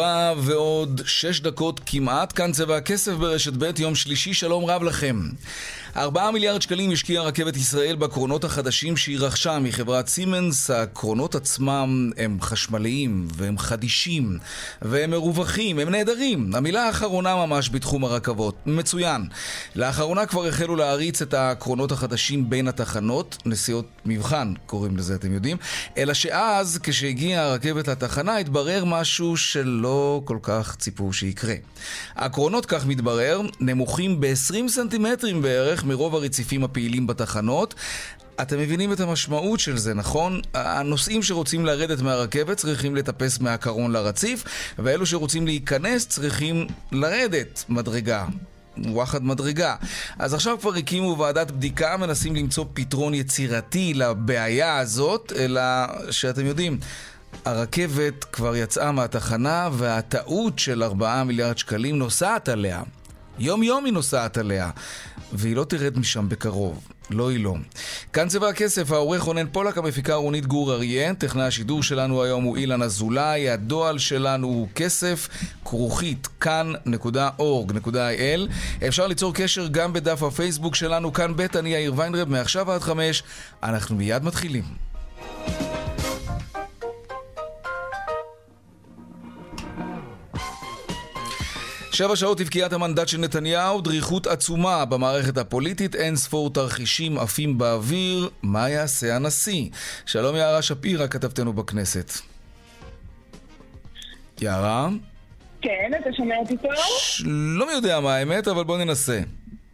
ארבע ועוד שש דקות כמעט, כאן צבע הכסף ברשת ב', יום שלישי, שלום רב לכם. ארבעה מיליארד שקלים השקיעה רכבת ישראל בקרונות החדשים שהיא רכשה מחברת סימנס. הקרונות עצמם הם חשמליים והם חדישים והם מרווחים, הם נהדרים. המילה האחרונה ממש בתחום הרכבות. מצוין. לאחרונה כבר החלו להריץ את הקרונות החדשים בין התחנות, נסיעות מבחן קוראים לזה, אתם יודעים. אלא שאז, כשהגיעה הרכבת לתחנה, התברר משהו שלא כל כך ציפו שיקרה. הקרונות, כך מתברר, נמוכים ב-20 סנטימטרים בערך מרוב הרציפים הפעילים בתחנות. אתם מבינים את המשמעות של זה, נכון? הנוסעים שרוצים לרדת מהרכבת צריכים לטפס מהקרון לרציף, ואלו שרוצים להיכנס צריכים לרדת מדרגה. וואחד מדרגה. אז עכשיו כבר הקימו ועדת בדיקה, מנסים למצוא פתרון יצירתי לבעיה הזאת, אלא שאתם יודעים, הרכבת כבר יצאה מהתחנה והטעות של 4 מיליארד שקלים נוסעת עליה. יום יום היא נוסעת עליה, והיא לא תרד משם בקרוב. לא היא לא. כאן צבע הכסף, העורך רונן פולק, המפיקה רונית גור אריה, טכנאי השידור שלנו היום הוא אילן אזולאי, הדועל שלנו הוא כסף, כרוכית, כאן.org.il. אפשר ליצור קשר גם בדף הפייסבוק שלנו, כאן ב', אני יאיר ויינרב, מעכשיו עד חמש, אנחנו מיד מתחילים. שבע שעות לבקיעת המנדט של נתניהו, דריכות עצומה במערכת הפוליטית, אין ספור תרחישים עפים באוויר, מה יעשה הנשיא? שלום יערה שפירא, כתבתנו בכנסת. יערה? כן, אתה שומע אותי טוב? לא מי יודע מה האמת, אבל בוא ננסה.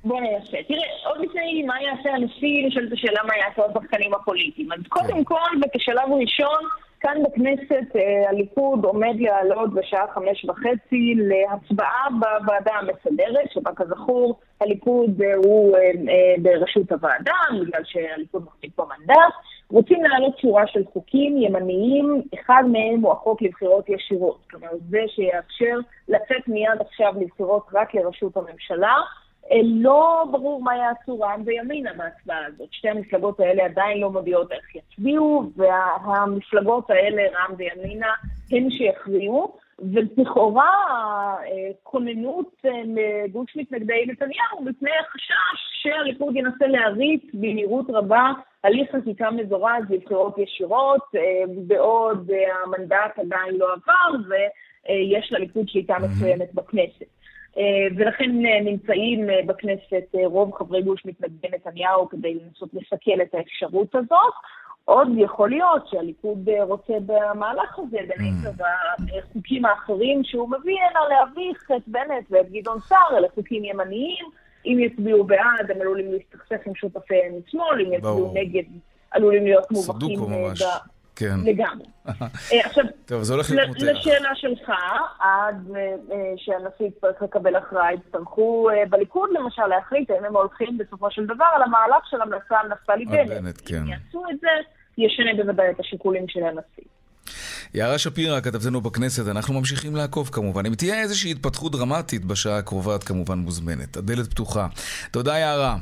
בוא ננסה. תראה, עוד לפני מה יעשה הנשיא, לשאול את השאלה מה יעשו השחקנים הפוליטיים. אז קודם כן. כל, וכשלב ראשון, כאן בכנסת אה, הליכוד עומד להעלות בשעה חמש וחצי להצבעה בוועדה המסדרת, שבה כזכור הליכוד אה, הוא אה, בראשות הוועדה, בגלל שהליכוד מחזיק פה מנדט. רוצים להעלות שורה של חוקים ימניים, אחד מהם הוא החוק לבחירות ישירות. כלומר, זה שיאפשר לצאת מיד עכשיו לבחירות רק לראשות הממשלה. אה, לא ברור מה יעשו רע"מ וימינה בהצבעה הזאת. שתי המפלגות האלה עדיין לא מודיעות איך יצביעו, והמפלגות האלה, רע"מ וימינה, הן שיכריעו. ולכאורה כוננות אה, לגוש מתנגדי נתניהו מפני החשש שהליכוד ינסה להריץ במהירות רבה הליך חקיקה מזורז לבחירות ישירות, אה, בעוד המנדט עדיין לא עבר ויש לליכוד שליטה מסוימת בכנסת. אה, ולכן אה, נמצאים אה, בכנסת רוב חברי גוש מתנגדי נתניהו כדי לנסות לסכל את האפשרות הזאת. עוד יכול להיות שהליכוד רוצה במהלך הזה, בין mm. היתר בחוקים האחרים שהוא מביא הנה להביך את בנט ואת גדעון סער, אלה חוקים ימניים. אם יצביעו בעד, הם עלולים להסתכסך עם שותפיהם משמאל, אם יצביעו נגד, עלולים להיות מובכים כן. לגמרי. אה, עכשיו, טוב, זה הולך להיות מותח. לשאלה שלך, עד אה, אה, שהנשיא יצטרך לקבל הכרעה, יצטרכו בליכוד למשל להחליט האם הם הולכים בסופו של דבר על המהלך של המלצה על נפתלי. בנט, כן. אם יעשו את זה, ישנה בוודאי את השיקולים של הנשיא. יערה שפירא, כתבתנו בכנסת, אנחנו ממשיכים לעקוב כמובן. אם תהיה איזושהי התפתחות דרמטית בשעה הקרובה, את כמובן מוזמנת. הדלת פתוחה. תודה, יערה.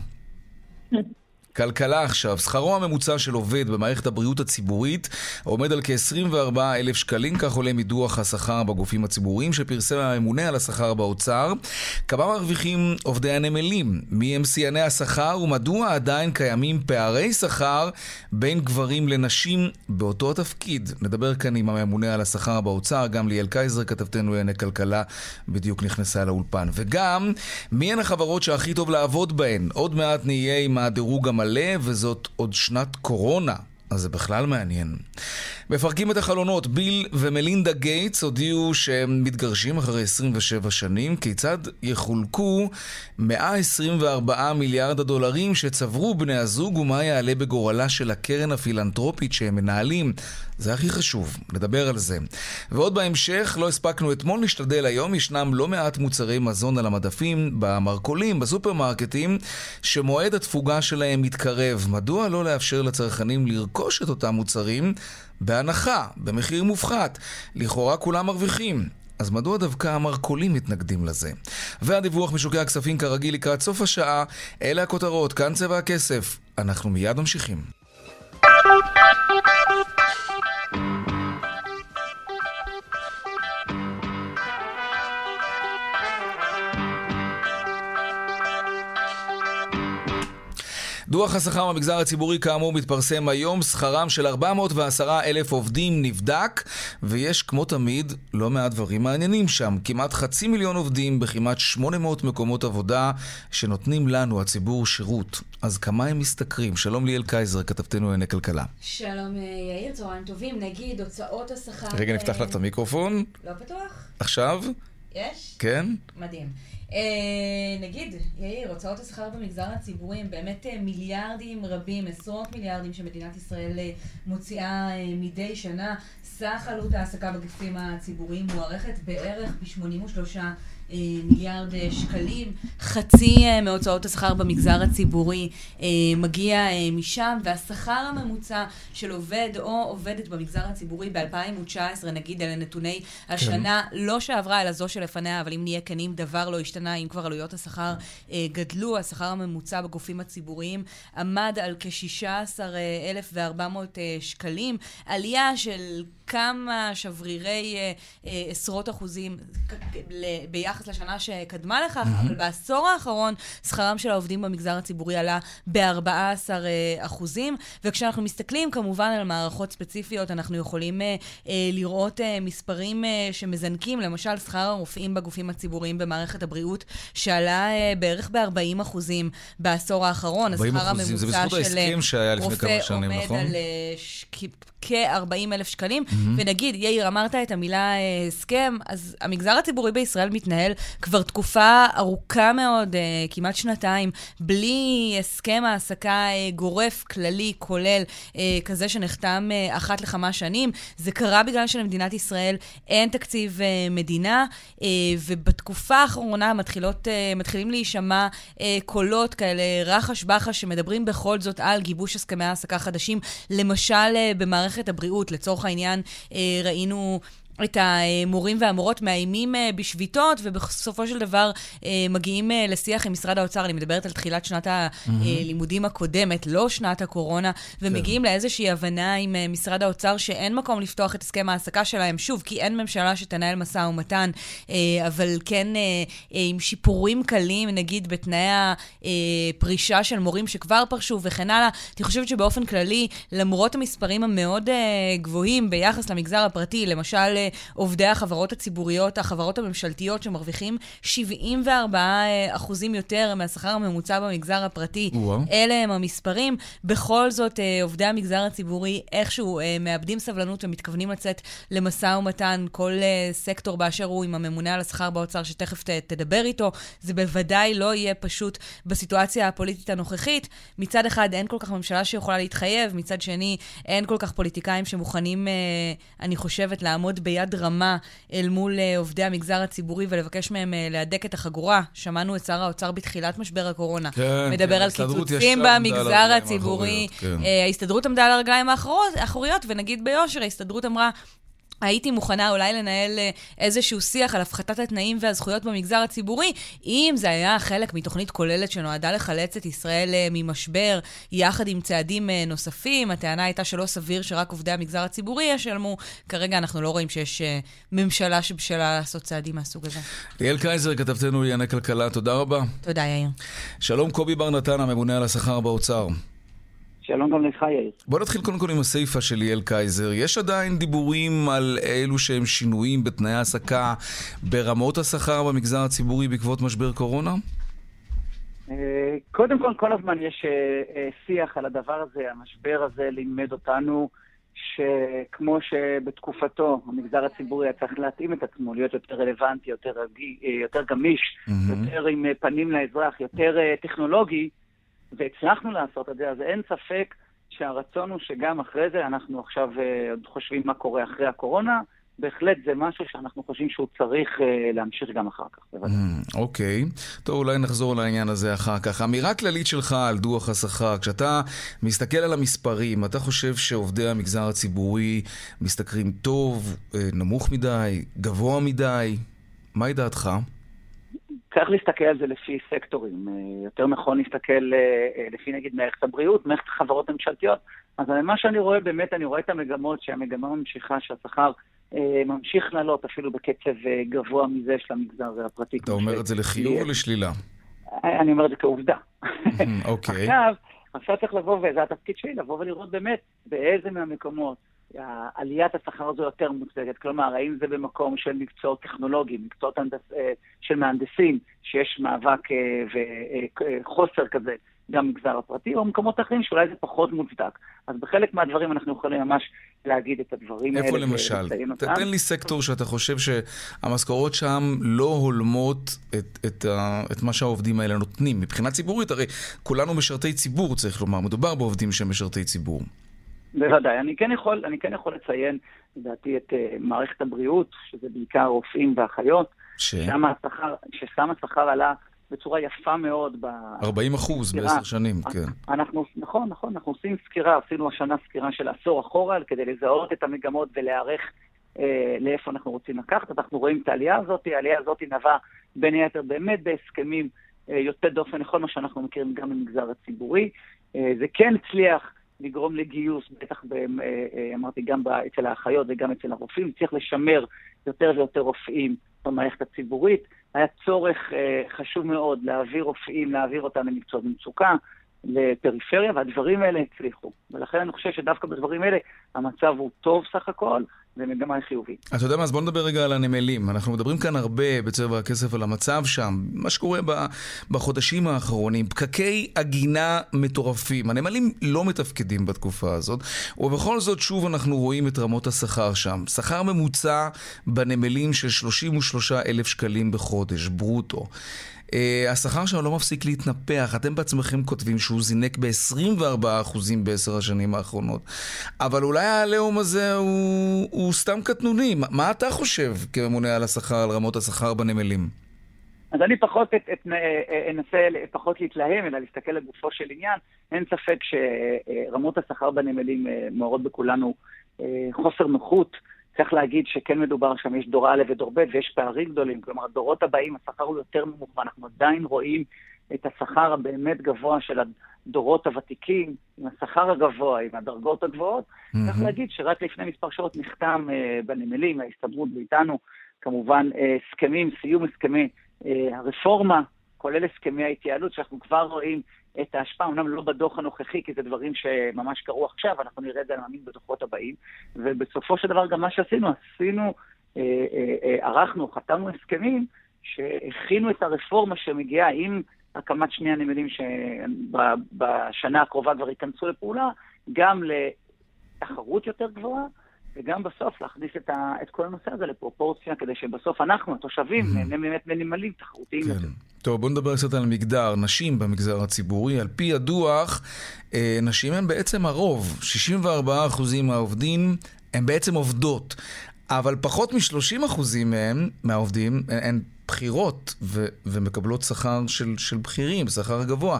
כלכלה עכשיו, שכרו הממוצע של עובד במערכת הבריאות הציבורית עומד על כ-24 אלף שקלים, כך עולה מדוח השכר בגופים הציבוריים שפרסם הממונה על השכר באוצר. כמה מרוויחים עובדי הנמלים? מי הם שיאני השכר ומדוע עדיין קיימים פערי שכר בין גברים לנשים באותו התפקיד? נדבר כאן עם הממונה על השכר באוצר, גם ליאל קייזר, כתבתנו לענייני כלכלה, בדיוק נכנסה לאולפן. וגם, מי הן החברות שהכי טוב לעבוד בהן? עוד מעט נהיה עם הדירוג המ... מלא, וזאת עוד שנת קורונה. אז זה בכלל מעניין. מפרקים את החלונות. ביל ומלינדה גייטס הודיעו שהם מתגרשים אחרי 27 שנים. כיצד יחולקו 124 מיליארד הדולרים שצברו בני הזוג ומה יעלה בגורלה של הקרן הפילנטרופית שהם מנהלים? זה הכי חשוב, נדבר על זה. ועוד בהמשך, לא הספקנו אתמול, נשתדל היום, ישנם לא מעט מוצרי מזון על המדפים, במרכולים, בסופרמרקטים, שמועד התפוגה שלהם מתקרב. מדוע לא לאפשר לצרכנים לרכוש את אותם מוצרים בהנחה, במחיר מופחת? לכאורה כולם מרוויחים. אז מדוע דווקא המרכולים מתנגדים לזה? והדיווח משוקי הכספים כרגיל לקראת סוף השעה, אלה הכותרות, כאן צבע הכסף. אנחנו מיד ממשיכים. דוח השכר במגזר הציבורי כאמור מתפרסם היום, שכרם של 410 אלף עובדים נבדק, ויש כמו תמיד לא מעט דברים מעניינים שם. כמעט חצי מיליון עובדים בכמעט 800 מקומות עבודה שנותנים לנו, הציבור, שירות. אז כמה הם משתכרים? שלום ליאל קייזר, כתבתנו לענייני כלכלה. שלום אה, יאיר, צהריים טובים. נגיד, הוצאות השכר... רגע, נפתח לך את המיקרופון. לא פתוח? עכשיו? יש? כן? מדהים. אה, נגיד, יאיר, הוצאות השכר במגזר הציבורי הם באמת אה, מיליארדים רבים, עשרות מיליארדים שמדינת ישראל אה, מוציאה אה, מדי שנה. סך עלות ההעסקה בגופים הציבוריים מוערכת בערך ב-83 אה, מיליארד אה, שקלים. חצי אה, מהוצאות השכר במגזר הציבורי אה, מגיע אה, משם, והשכר הממוצע של עובד או עובדת במגזר הציבורי ב-2019, נגיד אלה נתוני השנה, לא שעברה אלא זו שלפניה, אבל אם נהיה כנים, דבר לא השתנה, אם כבר עלויות השכר אה, גדלו, השכר הממוצע בגופים הציבוריים עמד על כ-16,400 אה, שקלים, עלייה של כמה שברירי אה, אה, עשרות אחוזים ביחס לשנה שקדמה לכך, אבל בעשור האחרון שכרם של העובדים במגזר הציבורי עלה ב-14 אחוזים, וכשאנחנו מסתכלים כמובן על מערכות ספציפיות, אנחנו יכולים אה, אה, לראות אה, מספרים אה, שמזנקים, למשל שכר הרופאים בגופים הציבוריים במערכת הבריאות, שעלה אה, בערך ב-40 אחוזים בעשור האחרון. 40 השכר אחוזים, זה בזכות ההסכם שהיה לפני רופא כמה שנים, עומד נכון? על אה, ש- כ- כ-40 אלף שקלים, ונגיד, יאיר, אמרת את המילה אה, הסכם, אז המגזר הציבורי בישראל מתנהל כבר תקופה ארוכה מאוד, אה, כמעט שנתיים, בלי הסכם העסקה אה, גורף, כללי, כולל, אה, כזה שנחתם אה, אחת לכמה שנים. זה קרה בגלל שלמדינת ישראל אין תקציב אה, מדינה, אה, ובתקופה האחרונה מתחילות, אה, מתחילים להישמע אה, קולות כאלה, רחש בחש, שמדברים בכל זאת על גיבוש הסכמי העסקה חדשים, למשל אה, במערכת הבריאות. לצורך העניין, אה, ראינו... את המורים והמורות מאיימים אה, בשביתות, ובסופו של דבר אה, מגיעים אה, לשיח עם משרד האוצר. אני מדברת על תחילת שנת הלימודים הקודמת, לא שנת הקורונה, ומגיעים לאיזושהי הבנה עם משרד האוצר שאין מקום לפתוח את הסכם ההעסקה שלהם, שוב, כי אין ממשלה שתנהל משא ומתן, אבל כן עם שיפורים קלים, נגיד בתנאי הפרישה של מורים שכבר פרשו וכן הלאה. אני חושבת שבאופן כללי, למרות המספרים המאוד גבוהים ביחס למגזר הפרטי, למשל עובדי החברות הציבוריות, החברות הממשלתיות שמרוויחים 74 אה, אחוזים יותר מהשכר הממוצע במגזר הפרטי, וואו. אלה הם המספרים. בכל זאת, אה, עובדי המגזר הציבורי איכשהו אה, מאבדים סבלנות ומתכוונים לצאת למשא ומתן, כל אה, סקטור באשר הוא עם הממונה על השכר באוצר, שתכף ת, תדבר איתו. זה בוודאי לא יהיה פשוט בסיטואציה הפוליטית הנוכחית. מצד אחד, אין כל כך ממשלה שיכולה להתחייב, מצד שני, אין כל כך פוליטיקאים שמוכנים, אני חושבת, לעמוד ביד רמה אל מול אה, עובדי המגזר הציבורי ולבקש מהם אה, להדק את החגורה. שמענו את שר האוצר בתחילת משבר הקורונה. כן, מדבר כן, על קיצוצים במגזר הציבורי. האחוריות, כן. אה, ההסתדרות עמדה על הרגליים האחוריות, ונגיד ביושר, ההסתדרות אמרה... הייתי מוכנה אולי לנהל אה, איזשהו שיח על הפחתת התנאים והזכויות במגזר הציבורי, אם זה היה חלק מתוכנית כוללת שנועדה לחלץ את ישראל אה, ממשבר, יחד עם צעדים אה, נוספים. הטענה הייתה שלא סביר שרק עובדי המגזר הציבורי ישלמו. כרגע אנחנו לא רואים שיש ממשלה שבשלה לעשות צעדים מהסוג הזה. ליאל קייזר, כתבתנו לענייני כלכלה, תודה רבה. תודה, יאיר. שלום קובי בר נתן, הממונה על השכר באוצר. שלום גם לך, יאיר. בוא נתחיל קודם כל עם הסיפה של ליאל קייזר. יש עדיין דיבורים על אילו שהם שינויים בתנאי העסקה ברמות השכר במגזר הציבורי בעקבות משבר קורונה? אה, קודם כל, כל הזמן יש שיח על הדבר הזה. המשבר הזה לימד אותנו שכמו שבתקופתו המגזר הציבורי היה צריך להתאים את עצמו, להיות יותר רלוונטי, יותר, יותר גמיש, mm-hmm. יותר עם פנים לאזרח, יותר טכנולוגי, והצלחנו לעשות את זה, אז אין ספק שהרצון הוא שגם אחרי זה, אנחנו עכשיו עוד חושבים מה קורה אחרי הקורונה, בהחלט זה משהו שאנחנו חושבים שהוא צריך uh, להמשיך גם אחר כך. Mm, אוקיי. טוב, אולי נחזור לעניין הזה אחר כך. אמירה כללית שלך על דוח השכר, כשאתה מסתכל על המספרים, אתה חושב שעובדי המגזר הציבורי משתכרים טוב, אה, נמוך מדי, גבוה מדי? מהי דעתך? צריך להסתכל על זה לפי סקטורים. אה, יותר נכון להסתכל לפי נגיד מערכת הבריאות, מערכת החברות הממשלתיות. אז מה שאני רואה, באמת אני רואה את המגמות, שהמגמה ממשיכה, שהשכר אה, ממשיך לעלות אפילו בקצב אה, גבוה מזה של המגזר הפרטי. אתה אומר את זה לחיוב או לשלילה? אה, אני אומר את זה כעובדה. אוקיי. עכשיו, עכשיו צריך לבוא, וזה התפקיד שלי, לבוא ולראות באמת באיזה מהמקומות עליית השכר הזו יותר מוצדקת. כלומר, האם זה במקום של מקצועות טכנולוגיים, מקצועות הנדס, של מהנדסים, שיש מאבק וחוסר כזה גם במגזר הפרטי, או מקומות אחרים שאולי זה פחות מוצדק. אז בחלק מהדברים אנחנו יכולים ממש להגיד את הדברים איפה האלה. איפה למשל? תתן לי סקטור שאתה חושב שהמשכורות שם לא הולמות את, את, ה, את מה שהעובדים האלה נותנים. מבחינה ציבורית, הרי כולנו משרתי ציבור, צריך לומר. מדובר בעובדים שהם משרתי ציבור. בוודאי. אני כן יכול, אני כן יכול לציין, לדעתי, את uh, מערכת הבריאות, שזה בעיקר רופאים ואחיות. ש... השכר, ששם השכר עלה בצורה יפה מאוד. ב... 40 אחוז בעשר שנים, כן. אנחנו, נכון, נכון, אנחנו עושים סקירה, עשינו השנה סקירה של עשור אחורה כדי לזהות את המגמות ולהיערך אה, לאיפה אנחנו רוצים לקחת. אנחנו רואים את העלייה הזאת, העלייה הזאת נבעה בין היתר באמת בהסכמים אה, יוצא דופן לכל מה שאנחנו מכירים גם במגזר הציבורי. אה, זה כן הצליח לגרום לגיוס, בטח, ב, אה, אה, אמרתי, גם אצל האחיות וגם אצל הרופאים, צריך לשמר יותר ויותר רופאים במערכת הציבורית. היה צורך אה, חשוב מאוד להעביר רופאים, להעביר אותם למקצועות במצוקה, לפריפריה, והדברים האלה הצליחו. ולכן אני חושב שדווקא בדברים האלה המצב הוא טוב סך הכל, ומגמה חיובית. אתה יודע מה, אז בוא נדבר רגע על הנמלים. אנחנו מדברים כאן הרבה בצבע הכסף על המצב שם, מה שקורה בחודשים האחרונים, פקקי עגינה מטורפים. הנמלים לא מתפקדים בתקופה הזאת, ובכל זאת שוב אנחנו רואים את רמות השכר שם. שכר ממוצע בנמלים של 33 אלף שקלים בחודש, ברוטו. Uh, השכר שלו לא מפסיק להתנפח. אתם בעצמכם כותבים שהוא זינק ב-24% בעשר השנים האחרונות. אבל אולי העליהום הזה הוא, הוא סתם קטנוני. מה, אתה חושב כממונה על השכר, על רמות השכר בנמלים? אז אני פחות את, את, אה, אנסה פחות להתלהם, אלא להסתכל לגופו של עניין. אין ספק שרמות השכר בנמלים אה, מעוררות בכולנו חוסר נוחות. צריך להגיד שכן מדובר שם, יש דור א' ודור ב' ויש פערים גדולים. כלומר, הדורות הבאים, השכר הוא יותר נמוך, ואנחנו עדיין רואים את השכר הבאמת גבוה של הדורות הוותיקים, עם השכר הגבוה, עם הדרגות הגבוהות. Mm-hmm. צריך להגיד שרק לפני מספר שעות נחתם uh, בנמלים, ההסתדרות ואיתנו, כמובן, uh, הסכמים, סיום הסכמי uh, הרפורמה, כולל הסכמי ההתייעלות, שאנחנו כבר רואים את ההשפעה, אמנם לא בדוח הנוכחי, כי זה דברים שממש קרו עכשיו, אנחנו נראה את זה, אני מאמין, בדוחות הבאים. ובסופו של דבר גם מה שעשינו, עשינו, אה, אה, אה, ערכנו, חתמנו הסכמים שהכינו את הרפורמה שמגיעה עם הקמת שני הנמלים שבשנה הקרובה כבר ייכנסו לפעולה, גם לתחרות יותר גבוהה, וגם בסוף להכניס את, ה, את כל הנושא הזה לפרופורציה, כדי שבסוף אנחנו, התושבים, mm-hmm. נהנה באמת מנמלים תחרותיים יותר. כן. טוב, בואו נדבר קצת על מגדר, נשים במגזר הציבורי. על פי הדוח, אה, נשים הן בעצם הרוב. 64% מהעובדים הן בעצם עובדות. אבל פחות מ-30% מהם, מהעובדים, הן בכירות ו- ומקבלות שכר של, של בכירים, שכר גבוה.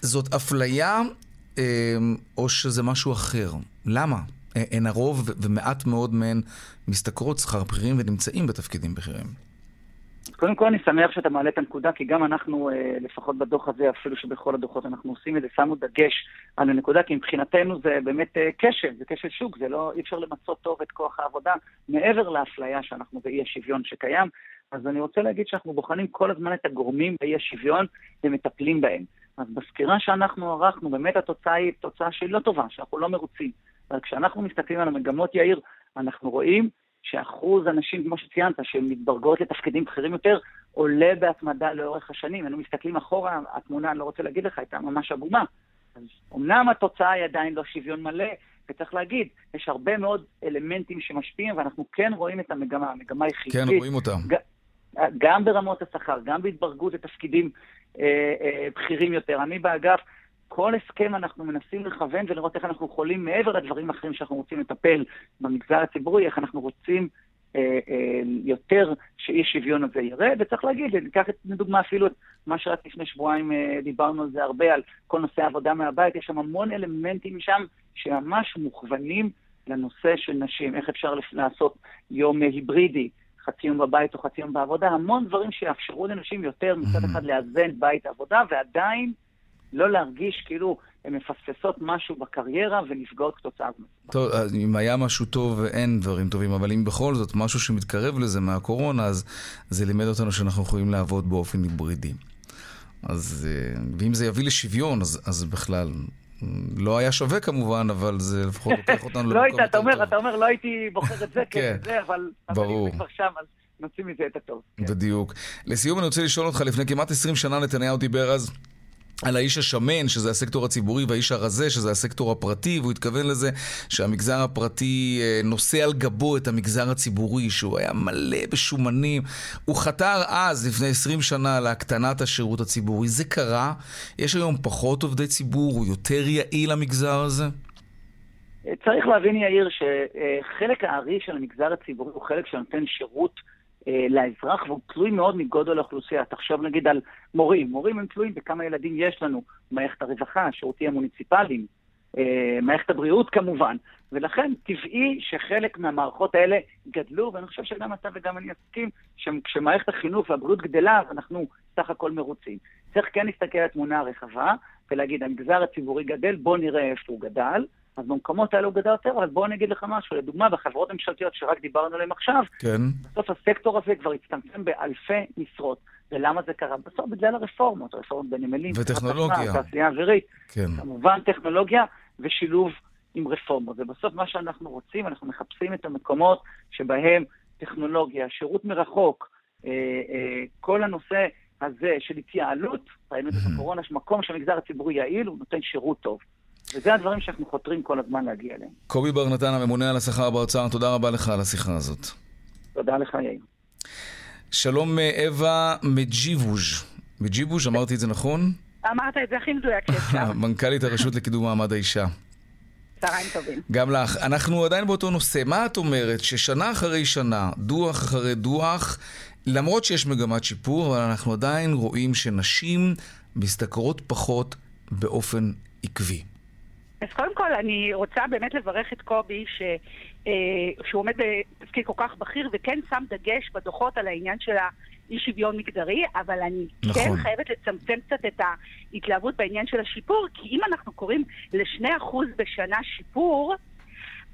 זאת אפליה אה, או שזה משהו אחר? למה? הן הרוב ומעט מאוד מהן משתכרות שכר בכירים ונמצאים בתפקידים בכירים. קודם כל אני שמח שאתה מעלה את הנקודה, כי גם אנחנו, אה, לפחות בדוח הזה, אפילו שבכל הדוחות אנחנו עושים את זה, שמנו דגש על הנקודה, כי מבחינתנו זה באמת אה, כשל, זה כשל שוק, זה לא, אי אפשר למצות טוב את כוח העבודה, מעבר לאפליה שאנחנו באי השוויון שקיים. אז אני רוצה להגיד שאנחנו בוחנים כל הזמן את הגורמים באי השוויון ומטפלים בהם. אז בסקירה שאנחנו ערכנו, באמת התוצאה היא תוצאה שהיא לא טובה, שאנחנו לא מרוצים. אבל כשאנחנו מסתכלים על המגמות, יאיר, אנחנו רואים שאחוז הנשים, כמו שציינת, שהן מתברגות לתפקידים בכירים יותר, עולה בהתמדה לאורך השנים. אנו מסתכלים אחורה, התמונה, אני לא רוצה להגיד לך, הייתה ממש עגומה. אז אמנם התוצאה היא עדיין לא שוויון מלא, וצריך להגיד, יש הרבה מאוד אלמנטים שמשפיעים, ואנחנו כן רואים את המגמה, המגמה היא חיובית. כן, רואים אותם. גם ברמות השכר, גם בהתברגות לתפקידים אה, אה, בכירים יותר. אני באגף, כל הסכם אנחנו מנסים לכוון ולראות איך אנחנו יכולים, מעבר לדברים האחרים שאנחנו רוצים לטפל במגזר הציבורי, איך אנחנו רוצים אה, אה, יותר שאי שוויון הזה ירד, וצריך להגיד, ניקח לדוגמה אפילו את מה שרק לפני שבועיים אה, דיברנו על זה הרבה, על כל נושא העבודה מהבית, יש שם המון אלמנטים שם שממש מוכוונים לנושא של נשים, איך אפשר לעשות יום היברידי, חצי יום בבית או חצי יום בעבודה, המון דברים שיאפשרו לנשים יותר מצד אחד לאזן בית עבודה, ועדיין לא להרגיש כאילו הן מפספסות משהו בקריירה ונפגעות כתוצאה מזה. טוב, אם היה משהו טוב, אין דברים טובים, אבל אם בכל זאת משהו שמתקרב לזה מהקורונה, אז זה לימד אותנו שאנחנו יכולים לעבוד באופן היברידי. אז, אה, ואם זה יביא לשוויון, אז, אז בכלל, לא היה שווה כמובן, אבל זה לפחות לוקח אותנו למקום יותר טוב. לא היית, אתה אומר, אתה אומר, לא הייתי בוחר את זה, כן, זה, אבל... ברור. אבל אם כבר שם, אז נוציא מזה את הטוב. כן. בדיוק. לסיום אני רוצה לשאול אותך, לפני כמעט 20 שנה נתניהו דיבר אז על האיש השמן, שזה הסקטור הציבורי, והאיש הרזה, שזה הסקטור הפרטי, והוא התכוון לזה שהמגזר הפרטי אה, נושא על גבו את המגזר הציבורי, שהוא היה מלא בשומנים. הוא חתר אז, לפני 20 שנה, להקטנת השירות הציבורי. זה קרה? יש היום פחות עובדי ציבור? הוא יותר יעיל המגזר הזה? צריך להבין, יאיר, שחלק הארי של המגזר הציבורי הוא חלק שנותן שירות לאזרח, והוא תלוי מאוד מגודל האוכלוסייה. תחשוב נגיד על מורים. מורים הם תלויים בכמה ילדים יש לנו, מערכת הרווחה, השירותים המוניציפליים, אה, מערכת הבריאות כמובן. ולכן טבעי שחלק מהמערכות האלה גדלו, ואני חושב שגם אתה וגם אני אסכים שכשמערכת החינוך והבריאות גדלה, אז אנחנו סך הכל מרוצים. צריך כן להסתכל על התמונה הרחבה ולהגיד, המגזר הציבורי גדל, בוא נראה איפה הוא גדל. אז במקומות האלה הוא גדל יותר, אבל בואו אני אגיד לך משהו. לדוגמה, בחברות ממשלתיות שרק דיברנו עליהן עכשיו, כן. בסוף הסקטור הזה כבר הצטמצם באלפי משרות. ולמה זה קרה? בסוף בגלל הרפורמות, הרפורמות בנמלים. וטכנולוגיה. תעשייה אווירית. כן. כמובן טכנולוגיה ושילוב עם רפורמות. ובסוף מה שאנחנו רוצים, אנחנו מחפשים את המקומות שבהם טכנולוגיה, שירות מרחוק, אה, אה, כל הנושא הזה של התייעלות, ראינו את זה בקורונה, שמקום שהמגזר הציבורי יעיל, הוא נותן שירות טוב. וזה הדברים שאנחנו חותרים כל הזמן להגיע אליהם. קובי בר נתן, הממונה על השכר באוצר, תודה רבה לך על השיחה הזאת. תודה לך, יאיר. שלום אווה מג'יבוז'. מג'יבוז', אמרתי את זה נכון? אמרת את זה הכי מדויק שאפשר. מנכ"לית הרשות לקידום מעמד האישה. צהריים טובים. גם לך. אנחנו עדיין באותו נושא. מה את אומרת ששנה אחרי שנה, דוח אחרי דוח, למרות שיש מגמת שיפור, אבל אנחנו עדיין רואים שנשים משתכרות פחות באופן עקבי. אז קודם כל, אני רוצה באמת לברך את קובי, ש, אה, שהוא עומד בתפקיד כל כך בכיר, וכן שם דגש בדוחות על העניין של האי שוויון מגדרי, אבל אני כן נכון. כן חייבת לצמצם קצת את ההתלהבות בעניין של השיפור, כי אם אנחנו קוראים ל-2% בשנה שיפור,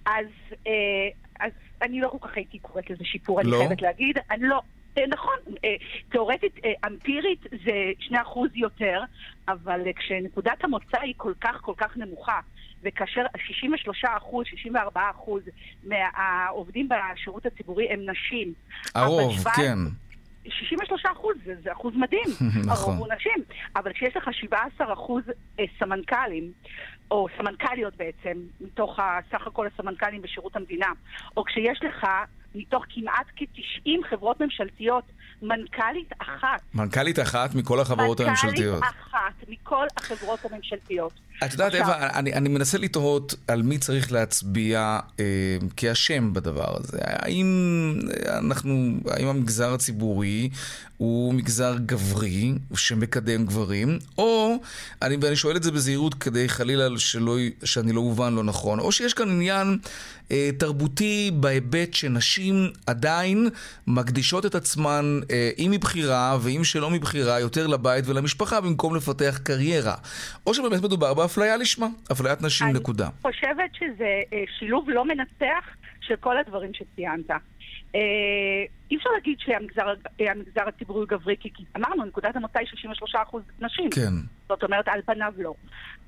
אז, אה, אז אני לא כל כך הייתי קוראת לזה שיפור, לא? אני חייבת להגיד. אני לא, נכון, אה, תאורטית, אה, אמפירית זה 2% יותר, אבל כשנקודת המוצא היא כל כך כל כך נמוכה, וכאשר 63 אחוז, 64 אחוז מהעובדים בשירות הציבורי הם נשים. הרוב, כן. 63 אחוז, זה, זה אחוז מדהים, נכון. הרוב הוא נשים. אבל כשיש לך 17 אחוז סמנכ"לים, או סמנכ"ליות בעצם, מתוך סך הכל הסמנכ"לים בשירות המדינה, או כשיש לך מתוך כמעט כ-90 חברות ממשלתיות, מנכ"לית אחת. מנכ"לית אחת מכל החברות מנכלית הממשלתיות. מנכ"לית אחת מכל החברות הממשלתיות. את יודעת, אווה, אני, אני מנסה לתהות על מי צריך להצביע אה, כאשם בדבר הזה. האם אנחנו, האם המגזר הציבורי הוא מגזר גברי שמקדם גברים, או, אני, ואני שואל את זה בזהירות כדי חלילה שלא, שאני לא אובן לא נכון, או שיש כאן עניין אה, תרבותי בהיבט שנשים עדיין מקדישות את עצמן, אה, אם מבחירה ואם שלא מבחירה, יותר לבית ולמשפחה במקום לפתח קריירה. או שבאמת מדובר באפליה לשמה, אפליית נשים, אני נקודה. אני חושבת שזה אה, שילוב לא מנצח של כל הדברים שציינת. אה, אי אפשר להגיד שהמגזר אה, הציבורי הוא גברי, כי אמרנו, נקודת המוצא היא 63% נשים. כן. זאת אומרת, על פניו לא.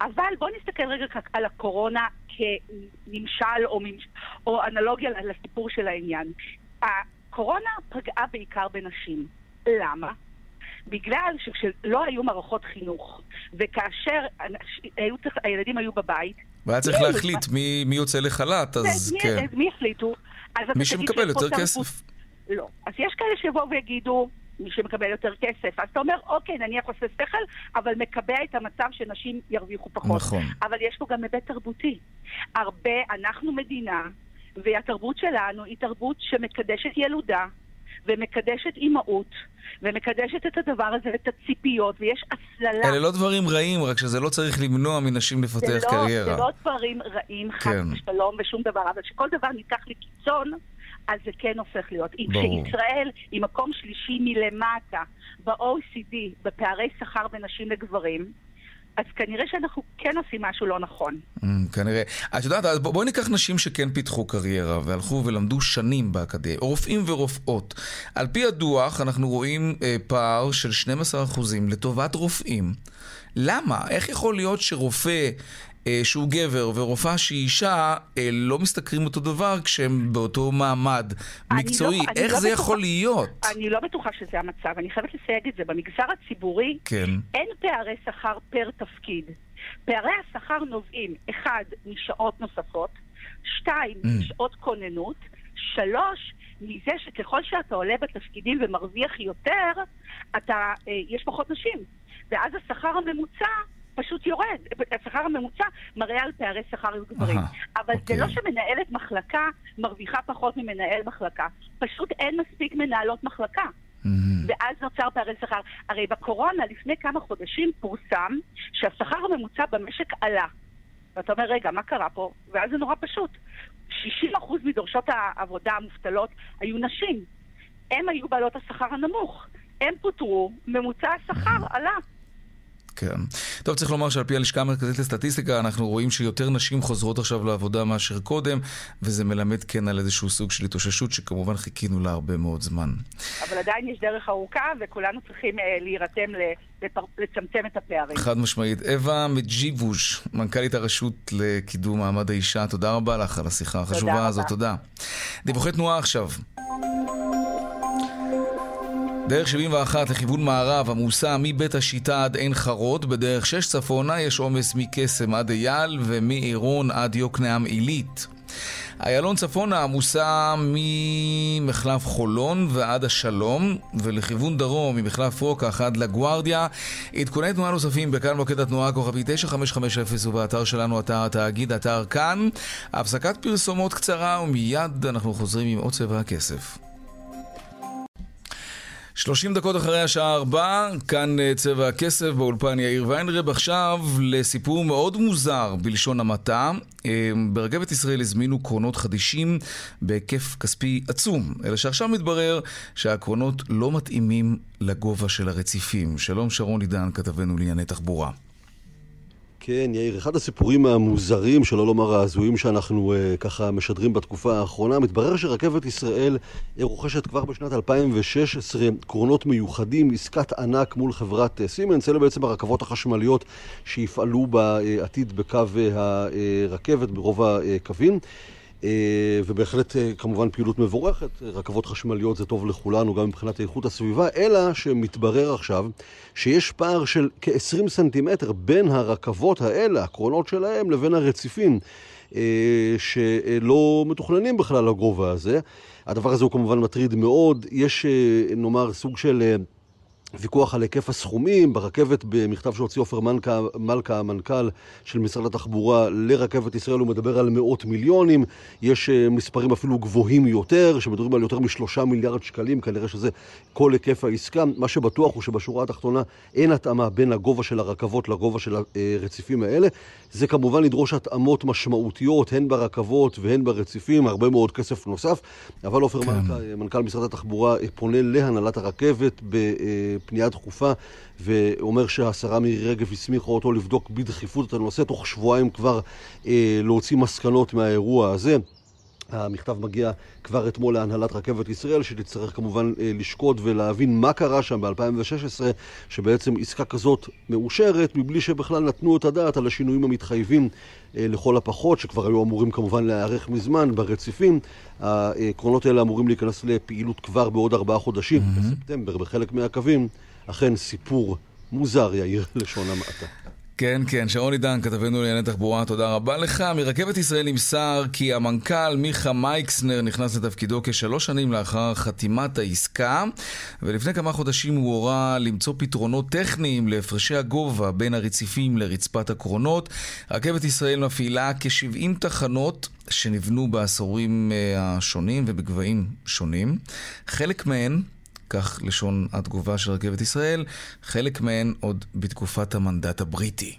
אבל בואו נסתכל רגע על הקורונה כנמשל או, ממש, או אנלוגיה לסיפור של העניין. הקורונה פגעה בעיקר בנשים. למה? בגלל שכשלא היו מערכות חינוך, וכאשר היו צריך, הילדים היו בבית... והיה צריך להחליט מי, מי יוצא לחל"ת, אז מי, כן. מי החליטו? מי שמקבל יותר כסף. לא. אז יש כאלה שיבואו ויגידו, מי שמקבל יותר כסף. אז אתה אומר, אוקיי, נניח עושה שכל, אבל מקבע את המצב שנשים ירוויחו פחות. נכון. אבל יש פה גם היבט תרבותי. הרבה, אנחנו מדינה, והתרבות שלנו היא תרבות שמקדשת ילודה, ומקדשת אימהות, ומקדשת את הדבר הזה ואת הציפיות, ויש הסללה. אלה לא דברים רעים, רק שזה לא צריך למנוע מנשים לפתח לא, קריירה. זה לא דברים רעים, חס כן. ושלום ושום דבר, אבל שכל דבר ניקח לקיצון, אז זה כן הופך להיות. ברור. שישראל היא מקום שלישי מלמטה ב-OECD, בפערי שכר בין נשים לגברים, אז כנראה שאנחנו כן עושים משהו לא נכון. Mm, כנראה. את יודעת, אז בוא- בואי ניקח נשים שכן פיתחו קריירה והלכו ולמדו שנים באקדמיה, רופאים ורופאות. על פי הדוח אנחנו רואים אה, פער של 12% לטובת רופאים. למה? איך יכול להיות שרופא שהוא גבר ורופאה שהיא אישה אה, לא משתכרים אותו דבר כשהם באותו מעמד אני מקצועי? לא- איך לא זה בטוחה- יכול להיות? אני לא בטוחה שזה המצב, אני חייבת לסייג את זה. במגזר הציבורי כן. אין פערי שכר פר תפקיד. פערי השכר נובעים, אחד, משעות נוספות, שתיים, Mm. משעות כוננות, שלוש, מזה שככל שאתה עולה בתפקידים ומרוויח יותר, אתה, אה, יש פחות נשים. ואז השכר הממוצע פשוט יורד. השכר הממוצע מראה על פערי שכר עם גברים. אבל אוקיי. זה לא שמנהלת מחלקה מרוויחה פחות ממנהל מחלקה. פשוט אין מספיק מנהלות מחלקה. ואז נוצר פערי שכר. הרי בקורונה, לפני כמה חודשים, פורסם שהשכר הממוצע במשק עלה. ואתה אומר, רגע, מה קרה פה? ואז זה נורא פשוט. 60% מדורשות העבודה המובטלות היו נשים. הן היו בעלות השכר הנמוך. הן פוטרו, ממוצע השכר עלה. כן. טוב, צריך לומר שעל פי הלשכה המרכזית לסטטיסטיקה, אנחנו רואים שיותר נשים חוזרות עכשיו לעבודה מאשר קודם, וזה מלמד כן על איזשהו סוג של התאוששות, שכמובן חיכינו לה הרבה מאוד זמן. אבל עדיין יש דרך ארוכה, וכולנו צריכים אה, להירתם ל- לפר- לצמצם את הפערים. חד משמעית. אווה מג'יבוש, מנכ"לית הרשות לקידום מעמד האישה, תודה רבה לך על השיחה החשובה. הזאת, תודה. דיווחי תנועה עכשיו. דרך 71 לכיוון מערב עמוסה מבית השיטה עד עין חרוד, בדרך 6 צפונה יש עומס מקסם עד אייל ומעירון עד יוקנעם עילית. איילון צפונה עמוסה ממחלף חולון ועד השלום, ולכיוון דרום ממחלף רוקח עד לגוארדיה. עדכוני תנועה נוספים בכאן מוקד התנועה כוכבי 9550 ובאתר שלנו, אתר התאגיד, אתר כאן. הפסקת פרסומות קצרה ומיד אנחנו חוזרים עם עוד צבע הכסף. 30 דקות אחרי השעה 4, כאן אה, צבע הכסף באולפן יאיר ויינרב. עכשיו לסיפור מאוד מוזר בלשון המעטה. אה, ברכבת ישראל הזמינו קרונות חדישים בהיקף כספי עצום, אלא שעכשיו מתברר שהקרונות לא מתאימים לגובה של הרציפים. שלום שרון עידן, כתבנו לענייני תחבורה. כן, יאיר, אחד הסיפורים המוזרים, שלא לומר ההזויים שאנחנו uh, ככה משדרים בתקופה האחרונה, מתברר שרכבת ישראל רוכשת כבר בשנת 2016 קרונות מיוחדים, עסקת ענק מול חברת סימנס, אלה בעצם הרכבות החשמליות שיפעלו בעתיד בקו הרכבת ברוב הקווים. ובהחלט uh, כמובן פעילות מבורכת, רכבות חשמליות זה טוב לכולנו גם מבחינת איכות הסביבה, אלא שמתברר עכשיו שיש פער של כ-20 סנטימטר בין הרכבות האלה, הקרונות שלהם, לבין הרציפים uh, שלא מתוכננים בכלל לגובה הזה. הדבר הזה הוא כמובן מטריד מאוד, יש נאמר סוג של... ויכוח על היקף הסכומים, ברכבת במכתב שהוציא עופר מלכה, מלכה, המנכ"ל של משרד התחבורה לרכבת ישראל, הוא מדבר על מאות מיליונים, יש uh, מספרים אפילו גבוהים יותר, שמדברים על יותר משלושה מיליארד שקלים, כנראה שזה כל היקף העסקה. מה שבטוח הוא שבשורה התחתונה אין התאמה בין הגובה של הרכבות לגובה של הרציפים האלה. זה כמובן ידרוש התאמות משמעותיות, הן ברכבות והן ברציפים, הרבה מאוד כסף נוסף, אבל עופר כן. מלכה, מנכ"ל משרד התחבורה, פונה להנהלת הרכבת ב... פנייה דחופה, ואומר שהשרה מירי רגב הסמיכה אותו לבדוק בדחיפות את הנושא, תוך שבועיים כבר אה, להוציא מסקנות מהאירוע הזה. המכתב מגיע כבר אתמול להנהלת רכבת ישראל, שתצטרך כמובן אה, לשקוד ולהבין מה קרה שם ב-2016, שבעצם עסקה כזאת מאושרת, מבלי שבכלל נתנו את הדעת על השינויים המתחייבים אה, לכל הפחות, שכבר היו אמורים כמובן להיערך מזמן ברציפים. העקרונות האלה אמורים להיכנס לפעילות כבר בעוד ארבעה חודשים, mm-hmm. בספטמבר, בחלק מהקווים. אכן סיפור מוזר, יאיר, לשון המעטה. כן, כן, שרון עידן, כתבנו לענייני תחבורה, תודה רבה לך. מרכבת ישראל נמסר כי המנכ"ל מיכה מייקסנר נכנס לתפקידו כשלוש שנים לאחר חתימת העסקה, ולפני כמה חודשים הוא הורה למצוא פתרונות טכניים להפרשי הגובה בין הרציפים לרצפת הקרונות. רכבת ישראל מפעילה כ-70 תחנות שנבנו בעשורים אה, השונים ובגבהים שונים. חלק מהן כך לשון התגובה של רכבת ישראל, חלק מהן עוד בתקופת המנדט הבריטי.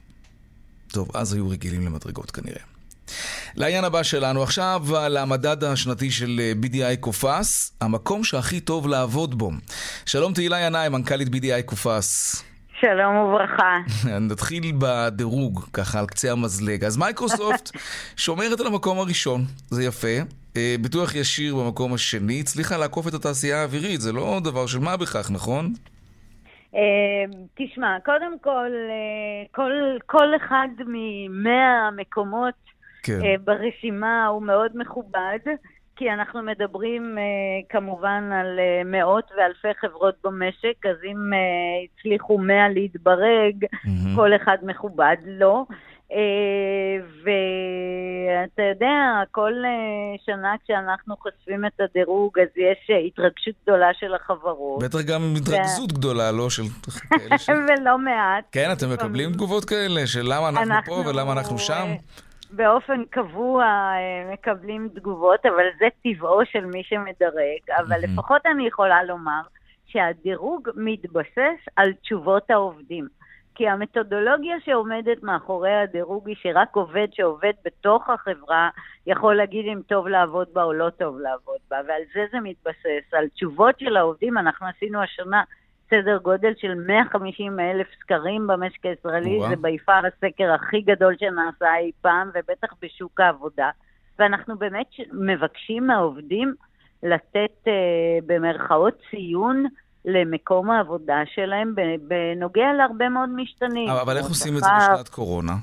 טוב, אז היו רגילים למדרגות כנראה. לעניין הבא שלנו עכשיו, על המדד השנתי של אה, BDI קופס, המקום שהכי טוב לעבוד בו. שלום תהילה ינאי, מנכ"לית BDI קופס. שלום וברכה. נתחיל בדירוג, ככה על קצה המזלג. אז מייקרוסופט שומרת על המקום הראשון, זה יפה. אה, ביטוח ישיר במקום השני, הצליחה לעקוף את התעשייה האווירית, זה לא דבר של מה בכך, נכון? אה, תשמע, קודם כל, אה, כל, כל אחד ממאה המקומות כן. ברשימה הוא מאוד מכובד. כי אנחנו מדברים כמובן על מאות ואלפי חברות במשק, אז אם הצליחו מאה להתברג, mm-hmm. כל אחד מכובד לו. לא. אה, ואתה יודע, כל אה, שנה כשאנחנו חושפים את הדירוג, אז יש אה, התרגשות גדולה של החברות. בטח גם התרגזות גדולה, לא? של כאלה ש... ולא מעט. כן, אתם מקבלים תגובות כאלה, של למה אנחנו פה ולמה אנחנו שם? באופן קבוע מקבלים תגובות, אבל זה טבעו של מי שמדרג, אבל לפחות אני יכולה לומר שהדירוג מתבסס על תשובות העובדים. כי המתודולוגיה שעומדת מאחורי הדירוג היא שרק עובד שעובד בתוך החברה יכול להגיד אם טוב לעבוד בה או לא טוב לעבוד בה, ועל זה זה מתבסס. על תשובות של העובדים, אנחנו עשינו השנה סדר גודל של 150 אלף סקרים במשק הישראלי, זה ביפר הסקר הכי גדול שנעשה אי פעם, ובטח בשוק העבודה. ואנחנו באמת מבקשים מהעובדים לתת uh, במרכאות ציון למקום העבודה שלהם בנוגע להרבה מאוד משתנים. אבל איך עושים את זה בשנת קורונה?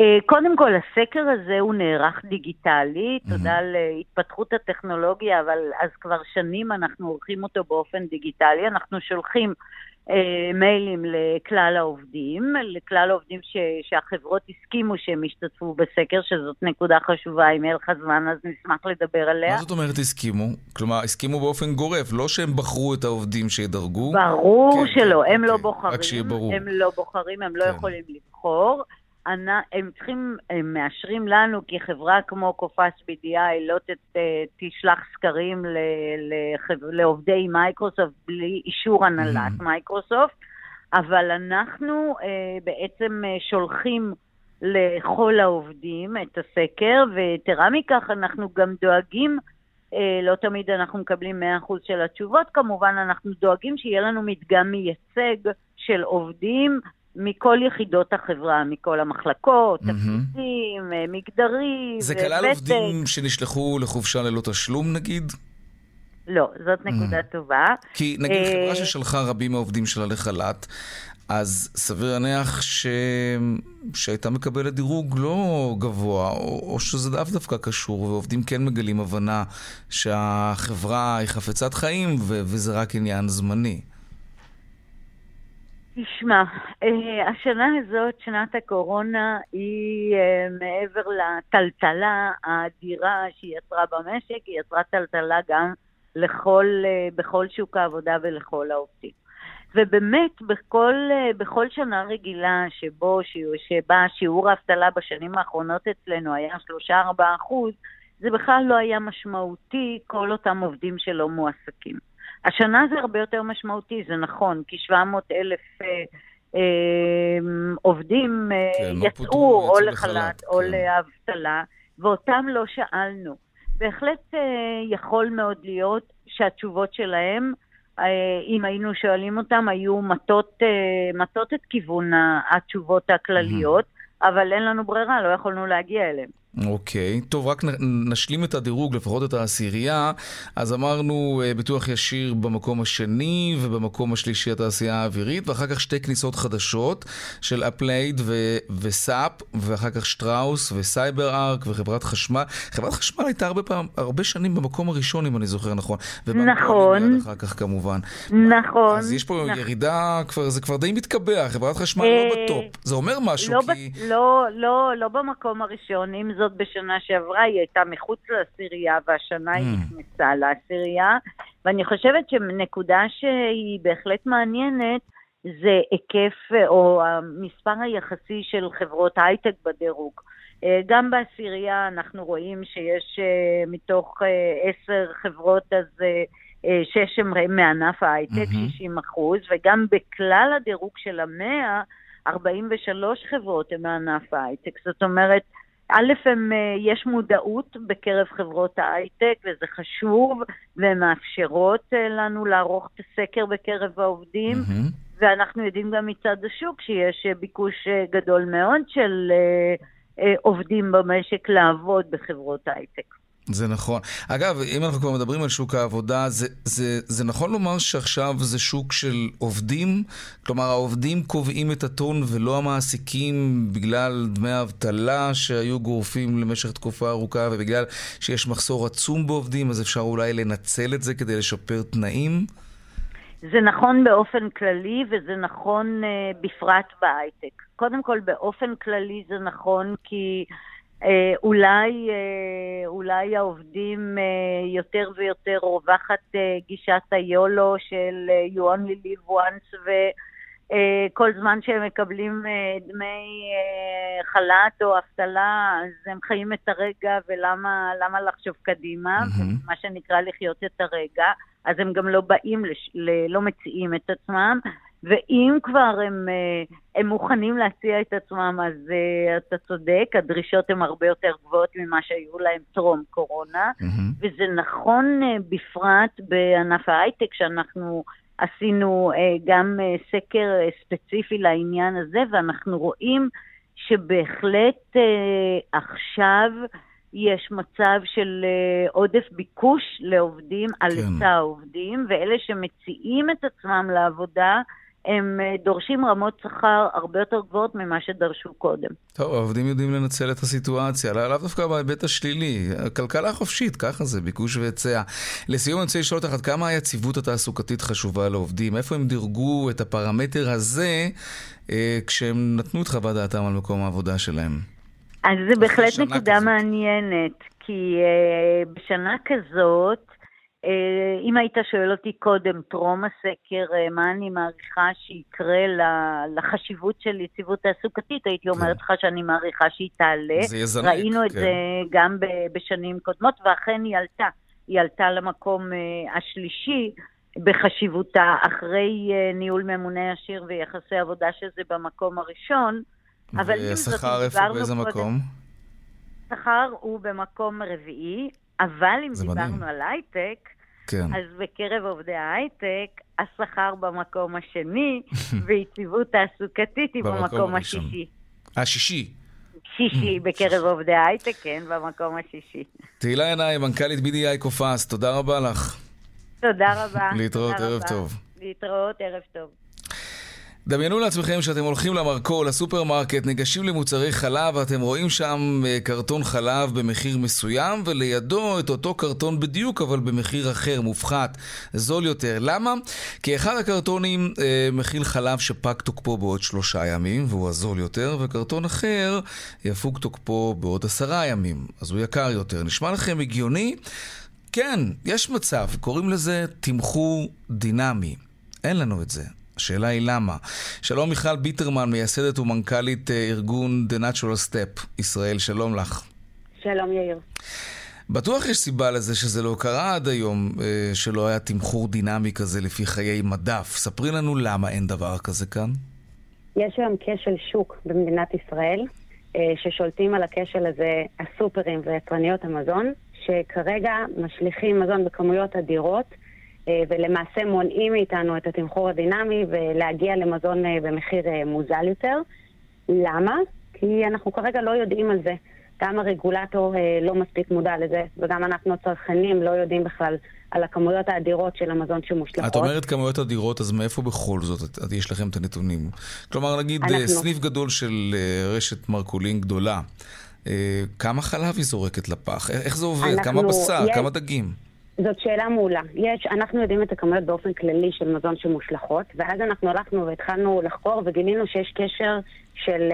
אה, קודם כל, הסקר הזה הוא נערך דיגיטלי, תודה להתפתחות הטכנולוגיה, אבל אז כבר שנים אנחנו עורכים אותו באופן דיגיטלי. אנחנו שולחים אה, מיילים לכלל העובדים, לכלל העובדים ש, שהחברות הסכימו שהם ישתתפו בסקר, שזאת נקודה חשובה, אם יהיה לך זמן אז נשמח לדבר עליה. מה זאת אומרת הסכימו? כלומר, הסכימו באופן גורף, לא שהם בחרו את העובדים שידרגו? ברור כן, שלא, כן, הם אוקיי. לא בוחרים. רק שיהיה ברור. הם לא בוחרים, הם לא כן. יכולים לבחור. הם צריכים, הם מאשרים לנו כחברה כמו Coface BDI לא ת, תשלח סקרים ל, לחב, לעובדי מייקרוסופט בלי אישור הנהלת mm-hmm. מייקרוסופט, אבל אנחנו אה, בעצם אה, שולחים לכל העובדים את הסקר, ויתרה מכך אנחנו גם דואגים אה, לא תמיד אנחנו מקבלים 100% של התשובות, כמובן אנחנו דואגים שיהיה לנו מדגם מייצג של עובדים מכל יחידות החברה, מכל המחלקות, תפקידים, mm-hmm. מגדרי זה כלל עובדים שנשלחו לחופשה ללא תשלום נגיד? לא, זאת נקודה mm. טובה. כי נגיד אה, חברה ששלחה רבים מהעובדים שלה לחל"ת, אז סביר להניח ש... שהייתה מקבלת דירוג לא גבוה, או, או שזה לאו דווקא קשור, ועובדים כן מגלים הבנה שהחברה היא חפצת חיים ו... וזה רק עניין זמני. תשמע, אה, השנה הזאת, שנת הקורונה, היא אה, מעבר לטלטלה האדירה שהיא יצרה במשק, היא יצרה טלטלה גם לכל, אה, בכל שוק העבודה ולכל העובדים. ובאמת, בכל, בכל שנה רגילה שבו, שבה שיעור האבטלה בשנים האחרונות אצלנו היה 3-4 אחוז, זה בכלל לא היה משמעותי כל אותם עובדים שלא מועסקים. השנה זה הרבה יותר משמעותי, זה נכון, כי 700 אלף אה, אה, עובדים אה, כן, לא יצאו או לחל"ת או כן. לאבטלה, ואותם לא שאלנו. בהחלט אה, יכול מאוד להיות שהתשובות שלהם, אה, אם היינו שואלים אותם, היו מטות, אה, מטות את כיוון התשובות הכלליות, mm-hmm. אבל אין לנו ברירה, לא יכולנו להגיע אליהם. אוקיי, טוב, רק נשלים את הדירוג, לפחות את העשירייה. אז אמרנו אה, ביטוח ישיר במקום השני, ובמקום השלישי התעשייה האווירית, ואחר כך שתי כניסות חדשות של אפלייד ו- וסאפ, ואחר כך שטראוס וסייבר ארק וחברת חשמל. חברת חשמל הייתה הרבה, פעם, הרבה שנים במקום הראשון, אם אני זוכר נכון. נכון. אחר כך כמובן. נכון. אז יש פה נכון. ירידה, כבר, זה כבר די מתקבע, חברת חשמל לא אה, בטופ. זה אומר משהו, לא כי... ב- לא, לא, לא במקום הראשון. אם זאת בשנה שעברה, היא הייתה מחוץ לעשירייה, והשנה היא mm. נכנסה לעשירייה. ואני חושבת שנקודה שהיא בהחלט מעניינת, זה היקף או המספר היחסי של חברות הייטק בדירוג. אה, גם בעשירייה אנחנו רואים שיש אה, מתוך אה, עשר חברות אז שש הם מענף ההייטק, mm-hmm. 60 אחוז, וגם בכלל הדירוג של המאה, 43 חברות הן מענף ההייטק. זאת אומרת, א', הם, יש מודעות בקרב חברות ההייטק, וזה חשוב, והן מאפשרות לנו לערוך את הסקר בקרב העובדים, mm-hmm. ואנחנו יודעים גם מצד השוק שיש ביקוש גדול מאוד של עובדים במשק לעבוד בחברות הייטק. זה נכון. אגב, אם אנחנו כבר מדברים על שוק העבודה, זה, זה, זה נכון לומר שעכשיו זה שוק של עובדים? כלומר, העובדים קובעים את הטון ולא המעסיקים בגלל דמי אבטלה שהיו גורפים למשך תקופה ארוכה ובגלל שיש מחסור עצום בעובדים, אז אפשר אולי לנצל את זה כדי לשפר תנאים? זה נכון באופן כללי וזה נכון uh, בפרט בהייטק. קודם כל, באופן כללי זה נכון כי... אולי, uh, אולי העובדים uh, יותר ויותר רווחת גישת היולו של you only live once וכל זמן שהם מקבלים דמי חל"ת או אבטלה, אז הם חיים את הרגע ולמה לחשוב קדימה, mm-hmm. מה שנקרא לחיות את הרגע. אז הם גם לא באים, לש... לא מציעים את עצמם, ואם כבר הם, אה, הם מוכנים להציע את עצמם, אז uh, אתה צודק, הדרישות הן הרבה יותר גבוהות ממה שהיו להם טרום קורונה, mm-hmm. וזה נכון uh, בפרט בענף ההייטק, שאנחנו עשינו גם סקר ספציפי לעניין הזה, ואנחנו רואים שבהחלט עכשיו, יש מצב של עודף ביקוש לעובדים על כן. היצע העובדים, ואלה שמציעים את עצמם לעבודה, הם uh, דורשים רמות שכר הרבה יותר גבוהות ממה שדרשו קודם. טוב, העובדים יודעים לנצל את הסיטואציה, לאו לא דווקא בהיבט השלילי. הכלכלה חופשית, ככה זה, ביקוש והיצע. לסיום אני רוצה לשאול אותך עד כמה היציבות התעסוקתית חשובה לעובדים? איפה הם דירגו את הפרמטר הזה uh, כשהם נתנו את חוות דעתם על מקום העבודה שלהם? אז זה בהחלט נקודה כזאת. מעניינת, כי uh, בשנה כזאת, אם היית שואל אותי קודם, טרום הסקר, uh, מה אני מעריכה שיקרה לחשיבות של יציבות תעסוקתית, הייתי כן. אומרת לך שאני מעריכה שהיא תעלה. זה יזנק, ראינו כן. את זה גם בשנים קודמות, ואכן היא עלתה. היא עלתה למקום uh, השלישי. בחשיבותה אחרי ניהול ממונה ישיר ויחסי עבודה שזה במקום הראשון, אבל אם זאת, דיברנו איפה, באיזה מקום? שכר הוא במקום רביעי, אבל אם דיברנו מדהים. על הייטק, כן. אז בקרב עובדי ההייטק, השכר במקום השני, ויציבות תעסוקתית היא במקום השישי. השישי. שישי בקרב עובדי ההייטק, כן, במקום השישי. תהילה ינאי, מנכ"לית BDI קופס, תודה רבה לך. תודה רבה. להתראות, ערב טוב. להתראות, ערב טוב. דמיינו לעצמכם שאתם הולכים למרכול, לסופרמרקט, ניגשים למוצרי חלב, ואתם רואים שם אה, קרטון חלב במחיר מסוים, ולידו את אותו קרטון בדיוק, אבל במחיר אחר, מופחת, זול יותר. למה? כי אחד הקרטונים אה, מכיל חלב שפג תוקפו בעוד שלושה ימים, והוא הזול יותר, וקרטון אחר יפוג תוקפו בעוד עשרה ימים, אז הוא יקר יותר. נשמע לכם הגיוני? כן, יש מצב, קוראים לזה תמחור דינמי. אין לנו את זה. השאלה היא למה. שלום מיכל ביטרמן, מייסדת ומנכ"לית אה, ארגון The Natural Step ישראל, שלום לך. שלום יאיר. בטוח יש סיבה לזה שזה לא קרה עד היום, אה, שלא היה תמחור דינמי כזה לפי חיי מדף. ספרי לנו למה אין דבר כזה כאן. יש היום כשל שוק במדינת ישראל, אה, ששולטים על הכשל הזה הסופרים ויצרניות המזון, שכרגע משליכים מזון בכמויות אדירות ולמעשה מונעים מאיתנו את התמחור הדינמי ולהגיע למזון אה, במחיר אה, מוזל יותר. למה? כי אנחנו כרגע לא יודעים על זה. גם הרגולטור אה, לא מספיק מודע לזה, וגם אנחנו הצרכנים לא יודעים בכלל על הכמויות האדירות של המזון שמושלכות. את אומרת כמויות אדירות, אז מאיפה בכל זאת את, יש לכם את הנתונים? כלומר, נגיד אנחנו... סניף גדול של רשת מרקולין גדולה, כמה חלב היא זורקת לפח? איך זה עובד? אנחנו... כמה בשר? יש... כמה דגים? זאת שאלה מעולה. יש, אנחנו יודעים את הכמויות באופן כללי של מזון שמושלכות, ואז אנחנו הלכנו והתחלנו לחקור וגילינו שיש קשר של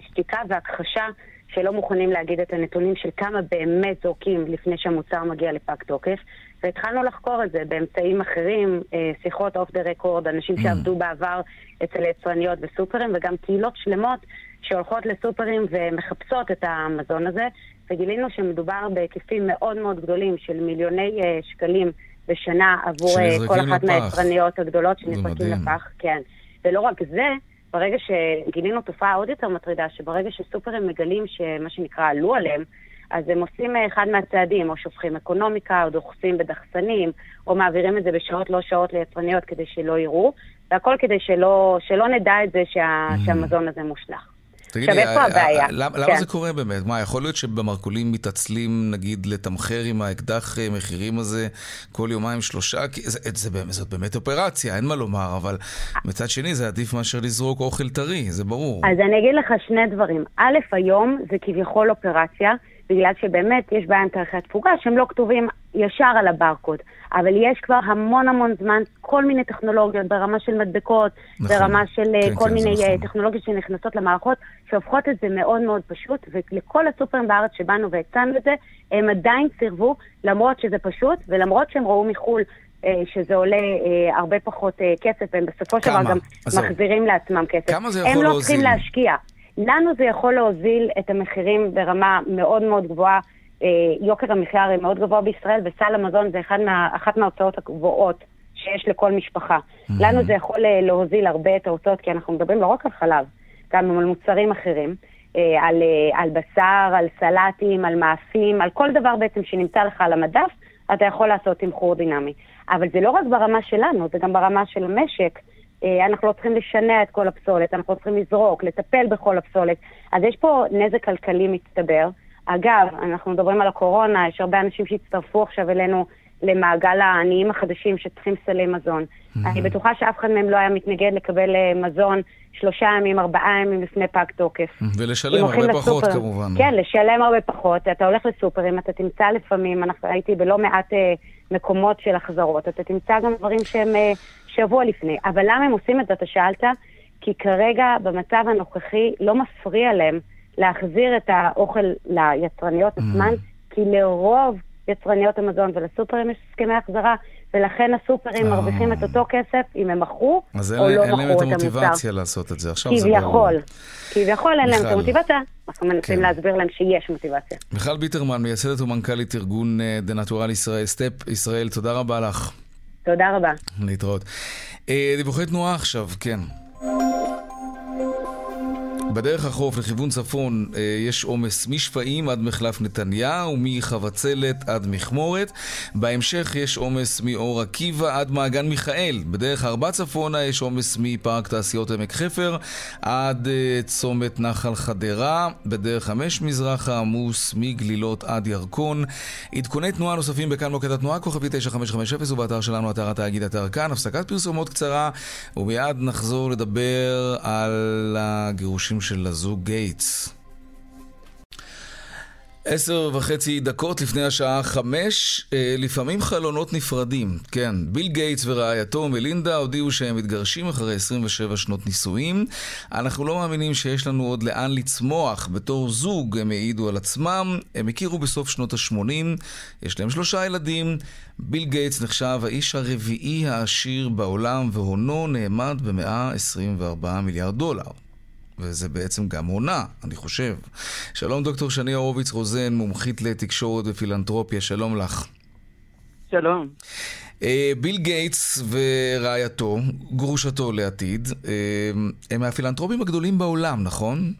שתיקה והכחשה שלא מוכנים להגיד את הנתונים של כמה באמת זורקים לפני שהמוצר מגיע לפג תוקף. והתחלנו לחקור את זה באמצעים אחרים, אה, שיחות אוף דה רקורד, אנשים mm. שעבדו בעבר אצל יצרניות וסופרים, וגם קהילות שלמות שהולכות לסופרים ומחפשות את המזון הזה, וגילינו שמדובר בהיקפים מאוד מאוד גדולים של מיליוני uh, שקלים בשנה עבור uh, כל אחת מהיצרניות הגדולות שנזרקים לפח. כן. ולא רק זה, ברגע שגילינו תופעה עוד יותר מטרידה, שברגע שסופרים מגלים שמה שנקרא עלו עליהם, אז הם עושים אה, אחד מהצעדים, או שופכים אקונומיקה, או דוחסים בדחסנים, או מעבירים את זה בשעות לא שעות ליצרניות כדי שלא יראו, והכל כדי שלא, שלא נדע את זה שה, mm. שהמזון הזה מושלך. תגידי, איפה הבעיה? למה כן. זה קורה באמת? מה, יכול להיות שבמרכולים מתעצלים, נגיד, לתמחר עם האקדח אה, מחירים הזה כל יומיים שלושה? כי זה, זה, זה, זאת באמת אופרציה, אין מה לומר, אבל מצד שני זה עדיף מאשר לזרוק אוכל טרי, זה ברור. אז אני אגיד לך שני דברים. א', היום זה כביכול אופרציה. בגלל שבאמת יש בעיה עם תאריכי התפוגה שהם לא כתובים ישר על הברקוד. אבל יש כבר המון המון זמן כל מיני טכנולוגיות ברמה של מדבקות, נכון. ברמה של אה, כן, כל כן, מיני נכון. אה, טכנולוגיות שנכנסות למערכות, שהופכות את זה מאוד מאוד פשוט, ולכל הסופרים בארץ שבאנו והצענו את זה, הם עדיין סירבו, למרות שזה פשוט, ולמרות שהם ראו מחו"ל אה, שזה עולה אה, הרבה פחות אה, כסף, והם בסופו של דבר גם מחזירים לעצמם כסף. כמה זה יכול להוזיל? הם לא צריכים להשקיע. לנו זה יכול להוזיל את המחירים ברמה מאוד מאוד גבוהה. אה, יוקר המחיה הרי מאוד גבוה בישראל, וסל המזון זה מה, אחת מההוצאות הגבוהות שיש לכל משפחה. Mm-hmm. לנו זה יכול אה, להוזיל הרבה את ההוצאות, כי אנחנו מדברים לא רק על חלב, גם על מוצרים אחרים, אה, על, על בשר, על סלטים, על מאפים, על כל דבר בעצם שנמצא לך על המדף, אתה יכול לעשות תמחור דינמי. אבל זה לא רק ברמה שלנו, זה גם ברמה של המשק. אה, אנחנו לא צריכים לשנע את כל הפסולת, אנחנו לא צריכים לזרוק, לטפל בכל הפסולת. אז יש פה נזק כלכלי מצטבר. אגב, אנחנו מדברים על הקורונה, יש הרבה אנשים שהצטרפו עכשיו אלינו למעגל העניים החדשים שצריכים סלי מזון. Mm-hmm. אני בטוחה שאף אחד מהם לא היה מתנגד לקבל אה, מזון שלושה ימים, ארבעה ימים לפני פג תוקף. ולשלם הרבה פחות כמובן. כן, לשלם הרבה פחות. אתה הולך לסופרים, אתה תמצא לפעמים, אנחנו הייתי בלא מעט אה, מקומות של החזרות, אתה תמצא גם דברים שהם אה, שבוע לפני. אבל למה הם עושים את זה, אתה שאלת? כי כרגע, במצב הנוכחי, לא מפריע להם להחזיר את האוכל ליצרניות mm. עצמן, כי לרוב יצרניות המזון ולסופרים יש הסכמי החזרה, ולכן הסופרים מרוויחים את אותו כסף אם הם מכרו או לא מכרו את המוצר. אז אין להם את המוטיבציה לעשות את זה, עכשיו זה ברור. כביכול, כביכול אין להם את המוטיבציה, אנחנו מנסים כן. להסביר להם שיש מוטיבציה. מיכל ביטרמן, מייסדת ומנכ"לית ארגון אה, דנטורל ישראל, סטפ ישראל, תודה רבה לך. תודה רבה. להתראות. אה, דיווחי תנועה עכשיו, כן. בדרך החוף לכיוון צפון אה, יש עומס משפעים עד מחלף נתניה ומחבצלת עד מכמורת. בהמשך יש עומס מאור עקיבא עד מעגן מיכאל. בדרך ארבע צפונה יש עומס מפארק תעשיות עמק חפר עד אה, צומת נחל חדרה. בדרך חמש מזרחה עמוס מגלילות עד ירקון. עדכוני תנועה נוספים בכאן מוקד התנועה כוכבית 9550 ובאתר שלנו אתר התאגיד אתר כאן. הפסקת פרסומות קצרה ומיד נחזור לדבר על הגירושים של הזוג גייטס. עשר וחצי דקות לפני השעה חמש, אה, לפעמים חלונות נפרדים. כן, ביל גייטס ורעייתו מלינדה הודיעו שהם מתגרשים אחרי 27 שנות נישואים. אנחנו לא מאמינים שיש לנו עוד לאן לצמוח. בתור זוג הם העידו על עצמם, הם הכירו בסוף שנות ה-80, יש להם שלושה ילדים. ביל גייטס נחשב האיש הרביעי העשיר בעולם והונו נאמד ב-124 מיליארד דולר. וזה בעצם גם הונה, אני חושב. שלום דוקטור שני הורוביץ רוזן, מומחית לתקשורת ופילנטרופיה, שלום לך. שלום. אה, ביל גייטס ורעייתו, גרושתו לעתיד, אה, הם מהפילנטרופים הגדולים בעולם, נכון?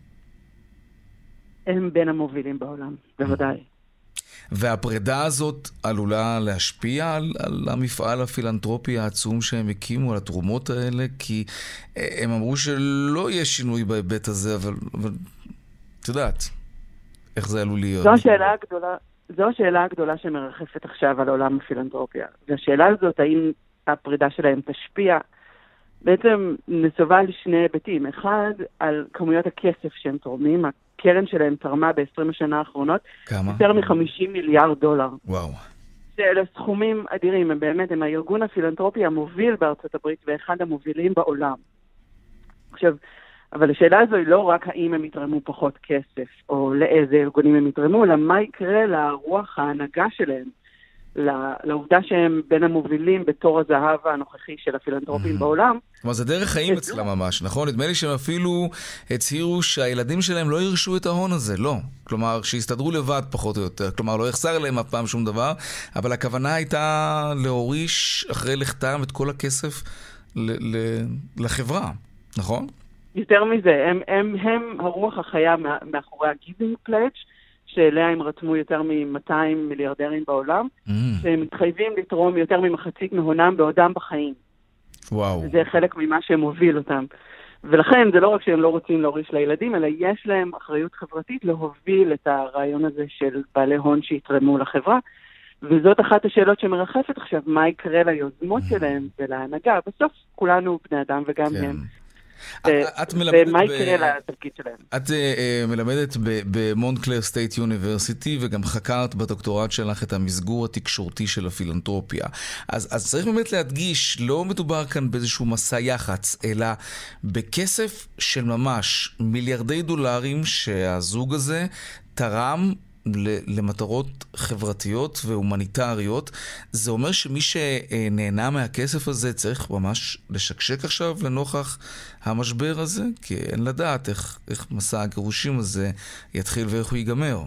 הם בין המובילים בעולם, בוודאי. והפרידה הזאת עלולה להשפיע על, על המפעל הפילנטרופי העצום שהם הקימו, על התרומות האלה, כי הם אמרו שלא יהיה שינוי בהיבט הזה, אבל את יודעת, איך זה עלול להיות. זו השאלה הגדולה, זו השאלה הגדולה שמרחפת עכשיו על עולם הפילנטרופיה. והשאלה הזאת, האם הפרידה שלהם תשפיע, בעצם נסובה על שני היבטים. אחד, על כמויות הכסף שהם תורמים. הקרן שלהם תרמה ב-20 השנה האחרונות כמה? יותר מ-50 מיליארד דולר. וואו. שאלה סכומים אדירים, הם באמת, הם הארגון הפילנטרופי המוביל בארצות הברית ואחד המובילים בעולם. עכשיו, אבל השאלה הזו היא לא רק האם הם יתרמו פחות כסף, או לאיזה ארגונים הם יתרמו, אלא מה יקרה לרוח ההנהגה שלהם, לעובדה שהם בין המובילים בתור הזהב הנוכחי של הפילנטרופים בעולם. כלומר, זה דרך חיים אצלם ממש, נכון? נדמה לי שהם אפילו הצהירו שהילדים שלהם לא ירשו את ההון הזה, לא. כלומר, שיסתדרו לבד פחות או יותר. כלומר, לא יחסר להם אף פעם שום דבר, אבל הכוונה הייתה להוריש אחרי לכתם את כל הכסף ל- ל- לחברה, נכון? יותר מזה, הם, הם, הם הרוח החיה מאחורי ה-Giving Pledge, שאליה הם רתמו יותר מ-200 מיליארדרים בעולם, mm. שהם מתחייבים לתרום יותר ממחצית מהונם בעודם בחיים. וואו. זה חלק ממה שמוביל אותם. ולכן זה לא רק שהם לא רוצים להוריש לילדים, אלא יש להם אחריות חברתית להוביל את הרעיון הזה של בעלי הון שיתרמו לחברה. וזאת אחת השאלות שמרחפת עכשיו, מה יקרה ליוזמות שלהם ולהנהגה. בסוף כולנו בני אדם וגם כן. הם. את מלמדת... ומה יקרה לתפקיד שלהם? את uh, מלמדת במונקלר סטייט יוניברסיטי, וגם חקרת בדוקטורט שלך את המסגור התקשורתי של הפילנטרופיה. אז, אז צריך באמת להדגיש, לא מדובר כאן באיזשהו מסע יח"צ, אלא בכסף של ממש מיליארדי דולרים שהזוג הזה תרם למטרות חברתיות והומניטריות. זה אומר שמי שנהנה מהכסף הזה צריך ממש לשקשק עכשיו לנוכח המשבר הזה? כי אין לדעת איך, איך מסע הגירושים הזה יתחיל ואיך הוא ייגמר.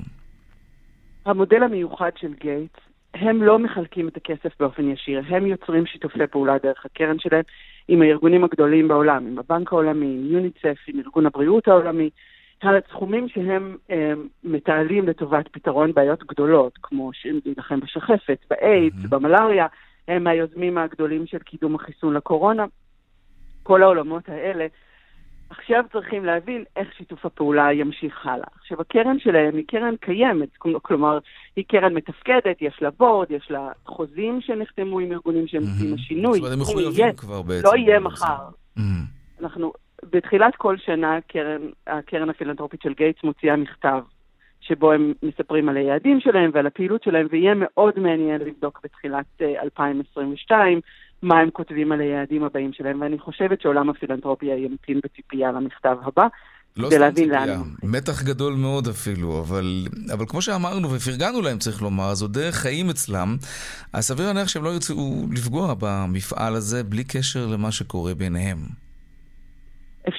המודל המיוחד של גייטס, הם לא מחלקים את הכסף באופן ישיר, הם יוצרים שיתופי פעולה דרך הקרן שלהם עם הארגונים הגדולים בעולם, עם הבנק העולמי, עם יוניצף, עם ארגון הבריאות העולמי. הסכומים שהם אה, מתעלים לטובת פתרון בעיות גדולות, כמו להילחם בשחפת, באיידס, mm-hmm. במלאריה, הם היוזמים הגדולים של קידום החיסון לקורונה. כל העולמות האלה. עכשיו צריכים להבין איך שיתוף הפעולה ימשיך הלאה. עכשיו, הקרן שלהם היא קרן קיימת, כלומר, היא קרן מתפקדת, יש לה בורד, יש לה חוזים שנחתמו עם ארגונים שהם עושים. השינוי. זאת אומרת, הם מחויבים כבר בעצם. לא יהיה מחר. אנחנו בתחילת כל שנה הקרן, הקרן הפילנטרופית של גייטס מוציאה מכתב שבו הם מספרים על היעדים שלהם ועל הפעילות שלהם, ויהיה מאוד מעניין לבדוק בתחילת 2022 אה, מה הם כותבים על היעדים הבאים שלהם, ואני חושבת שעולם הפילנטרופיה ימתין בציפייה למכתב הבא. לא סתם ציפייה, מתח גדול מאוד אפילו, אבל, אבל כמו שאמרנו ופרגנו להם, צריך לומר, זו דרך חיים אצלם, אז סביר להניח שהם לא ירצו לפגוע במפעל הזה בלי קשר למה שקורה ביניהם.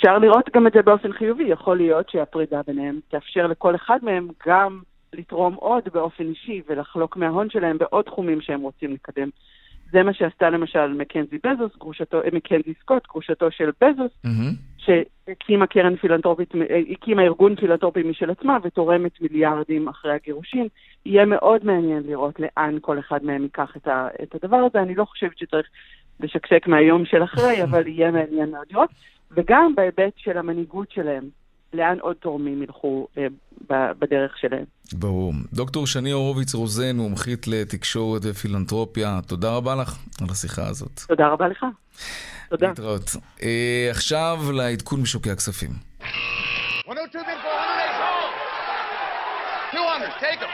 אפשר לראות גם את זה באופן חיובי. יכול להיות שהפרידה ביניהם תאפשר לכל אחד מהם גם לתרום עוד באופן אישי ולחלוק מההון שלהם בעוד תחומים שהם רוצים לקדם. זה מה שעשתה למשל מקנזי בזוס, גרושתו, אה, מקנזי סקוט, גרושתו של בזוס, mm-hmm. שהקימה קרן פילנטרופית, אה, הקימה ארגון פילנטרופי משל עצמה ותורמת מיליארדים אחרי הגירושין. יהיה מאוד מעניין לראות לאן כל אחד מהם ייקח את, ה, את הדבר הזה. אני לא חושבת שצריך לשקשק מהיום של אחרי, אבל יהיה מעניין מאוד לראות. וגם בהיבט של המנהיגות שלהם, לאן עוד תורמים ילכו אה, בדרך שלהם. ברור. דוקטור שני הורוביץ רוזן, מומחית לתקשורת ופילנטרופיה, תודה רבה לך על השיחה הזאת. תודה רבה לך. תודה. להתראות. אה, עכשיו לעדכון משוקי הכספים. 200, take them.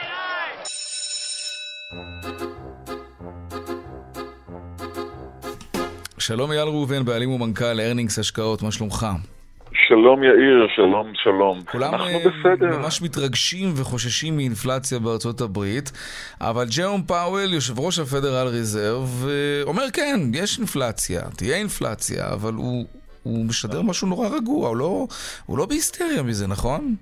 שלום אייל ראובן, בעלים ומנכ"ל ארנינגס השקעות, מה שלומך? שלום יאיר, שלום שלום. כולם אנחנו אה, בסדר. ממש מתרגשים וחוששים מאינפלציה בארצות הברית, אבל ג'רום פאוול, יושב ראש הפדרל ריזרב, אה, אומר כן, יש אינפלציה, תהיה אינפלציה, אבל הוא, הוא משדר משהו נורא רגוע, הוא לא, הוא לא בהיסטריה מזה, נכון?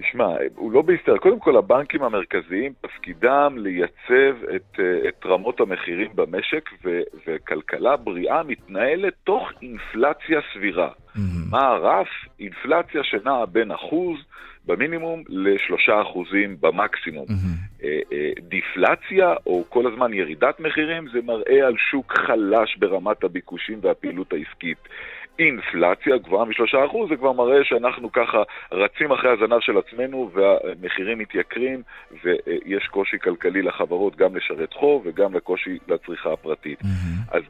תשמע, הוא לא בהסתר. קודם כל, הבנקים המרכזיים, תפקידם לייצב את, אה, את רמות המחירים במשק, ו, וכלכלה בריאה מתנהלת תוך אינפלציה סבירה. Mm-hmm. מה הרף? אינפלציה שנעה בין אחוז במינימום לשלושה אחוזים במקסימום. Mm-hmm. דיפלציה, או כל הזמן ירידת מחירים, זה מראה על שוק חלש ברמת הביקושים והפעילות העסקית. אינפלציה גבוהה משלושה אחוז, זה כבר מראה שאנחנו ככה רצים אחרי הזנב של עצמנו והמחירים מתייקרים ויש קושי כלכלי לחברות גם לשרת חוב וגם לקושי לצריכה הפרטית. Mm-hmm. אז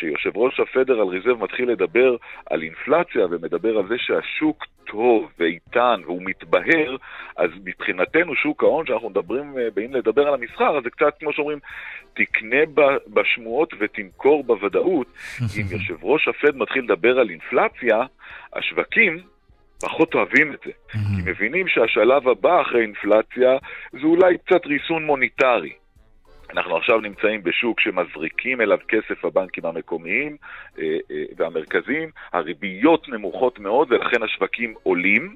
כשיושב ראש הפדרל ריזרב מתחיל לדבר על אינפלציה ומדבר על זה שהשוק טוב ואיתן והוא מתבהר, אז מבחינתנו שוק ההון, שאנחנו מדברים, אה, באים לדבר על המסחר, אז זה קצת כמו שאומרים, תקנה בשמועות ותמכור בוודאות. אם יושב ראש הפד מתחיל לדבר על אינפלציה, השווקים פחות אוהבים את זה. כי מבינים שהשלב הבא אחרי אינפלציה זה אולי קצת ריסון מוניטרי. אנחנו עכשיו נמצאים בשוק שמזריקים אליו כסף הבנקים המקומיים אה, אה, והמרכזיים, הריביות נמוכות מאוד ולכן השווקים עולים.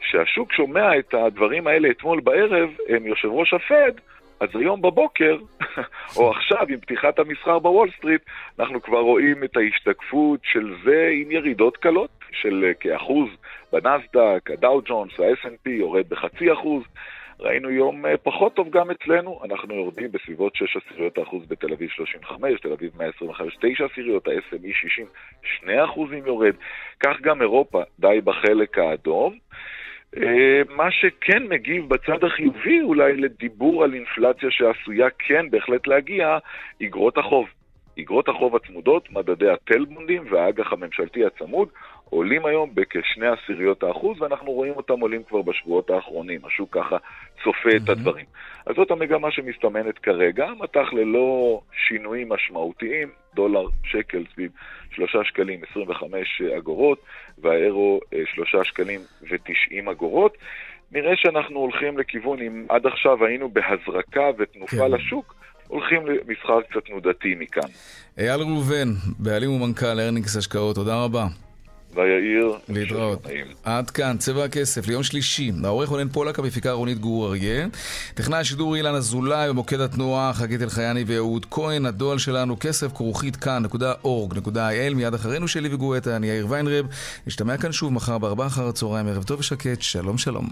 כשהשוק שומע את הדברים האלה אתמול בערב עם יושב ראש הפד, אז היום בבוקר, או עכשיו עם פתיחת המסחר בוול סטריט, אנחנו כבר רואים את ההשתקפות של זה עם ירידות קלות של אה, כאחוז בנסדק, הדאו ג'ונס, ה-S&P יורד בחצי אחוז. ראינו יום אה, פחות טוב גם אצלנו, אנחנו יורדים בסביבות 6 עשיריות האחוז בתל אביב 35, תל אביב 125, 9 עשיריות, ה-SME 60, 2 אחוזים יורד. כך גם אירופה, די בחלק האדום. אה, מה שכן מגיב בצד החיובי אולי לדיבור על אינפלציה שעשויה כן בהחלט להגיע, אגרות החוב. אגרות החוב הצמודות, מדדי הטלבונדים והאג"ח הממשלתי הצמוד עולים היום בכשני עשיריות האחוז, ואנחנו רואים אותם עולים כבר בשבועות האחרונים. השוק ככה צופה את הדברים. אז זאת המגמה שמסתמנת כרגע, מטח ללא שינויים משמעותיים, דולר, שקל סביב 3 שקלים 25 אגורות, והאירו 3 אה, שקלים ו-90 אגורות. נראה שאנחנו הולכים לכיוון, אם עד עכשיו היינו בהזרקה ותנופה כן. לשוק, הולכים למסחר קצת תנודתי מכאן. אייל ראובן, בעלים ומנכ"ל ארנינגס השקעות, תודה רבה. ויאיר. להתראות. עד כאן, צבע הכסף, ליום שלישי. העורך רונן פולק, המפיקה רונית גור אריה. טכנאי השידור אילן אזולאי, במוקד התנועה חגית אלחייני ואהוד כהן. הדואל שלנו כסף כרוכית כאן.org.il. מיד אחרינו שלי וגואטה, אני יאיר ויינרב. נשתמע כאן שוב מחר בארבעה אחר הצהריים, ערב טוב ושקט, שלום שלום.